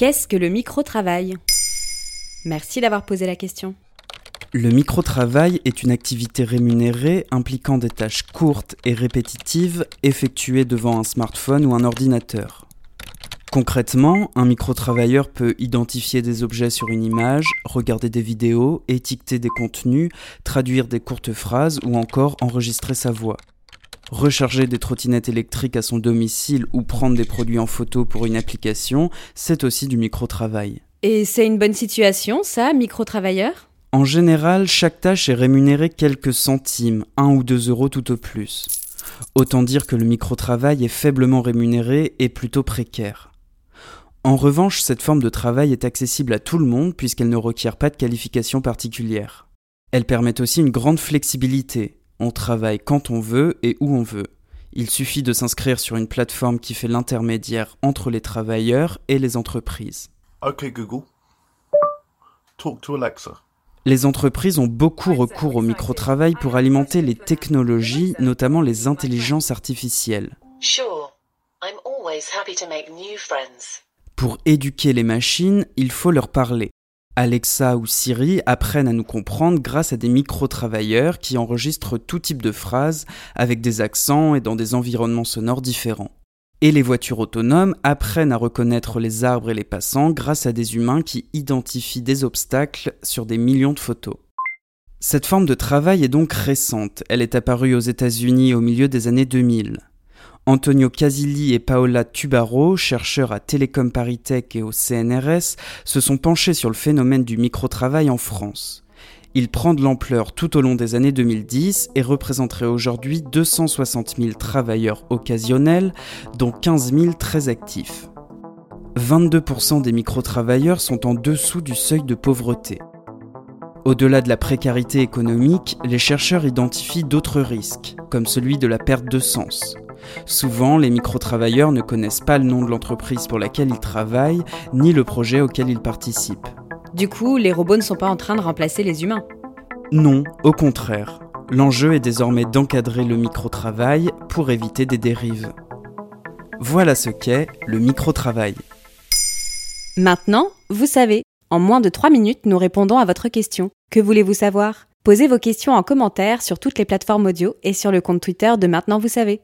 Qu'est-ce que le micro-travail? Merci d'avoir posé la question. Le micro-travail est une activité rémunérée impliquant des tâches courtes et répétitives effectuées devant un smartphone ou un ordinateur. Concrètement, un micro-travailleur peut identifier des objets sur une image, regarder des vidéos, étiqueter des contenus, traduire des courtes phrases ou encore enregistrer sa voix. Recharger des trottinettes électriques à son domicile ou prendre des produits en photo pour une application, c'est aussi du micro-travail. Et c'est une bonne situation, ça, micro-travailleur? En général, chaque tâche est rémunérée quelques centimes, 1 ou 2 euros tout au plus. Autant dire que le micro-travail est faiblement rémunéré et plutôt précaire. En revanche, cette forme de travail est accessible à tout le monde puisqu'elle ne requiert pas de qualification particulière. Elle permet aussi une grande flexibilité, on travaille quand on veut et où on veut. Il suffit de s'inscrire sur une plateforme qui fait l'intermédiaire entre les travailleurs et les entreprises. OK Google. Talk to Alexa. Les entreprises ont beaucoup recours au microtravail pour alimenter les technologies, notamment les intelligences artificielles. Sure. I'm always happy to make new friends. Pour éduquer les machines, il faut leur parler. Alexa ou Siri apprennent à nous comprendre grâce à des micro-travailleurs qui enregistrent tout type de phrases avec des accents et dans des environnements sonores différents. Et les voitures autonomes apprennent à reconnaître les arbres et les passants grâce à des humains qui identifient des obstacles sur des millions de photos. Cette forme de travail est donc récente, elle est apparue aux États-Unis au milieu des années 2000. Antonio Casilli et Paola Tubaro, chercheurs à Télécom Paritech et au CNRS, se sont penchés sur le phénomène du microtravail en France. Il prend de l'ampleur tout au long des années 2010 et représenterait aujourd'hui 260 000 travailleurs occasionnels, dont 15 000 très actifs. 22% des microtravailleurs sont en dessous du seuil de pauvreté. Au-delà de la précarité économique, les chercheurs identifient d'autres risques, comme celui de la perte de sens. Souvent, les micro-travailleurs ne connaissent pas le nom de l'entreprise pour laquelle ils travaillent, ni le projet auquel ils participent. Du coup, les robots ne sont pas en train de remplacer les humains. Non, au contraire. L'enjeu est désormais d'encadrer le micro-travail pour éviter des dérives. Voilà ce qu'est le micro-travail. Maintenant, vous savez. En moins de 3 minutes, nous répondons à votre question. Que voulez-vous savoir? Posez vos questions en commentaire sur toutes les plateformes audio et sur le compte Twitter de Maintenant Vous savez.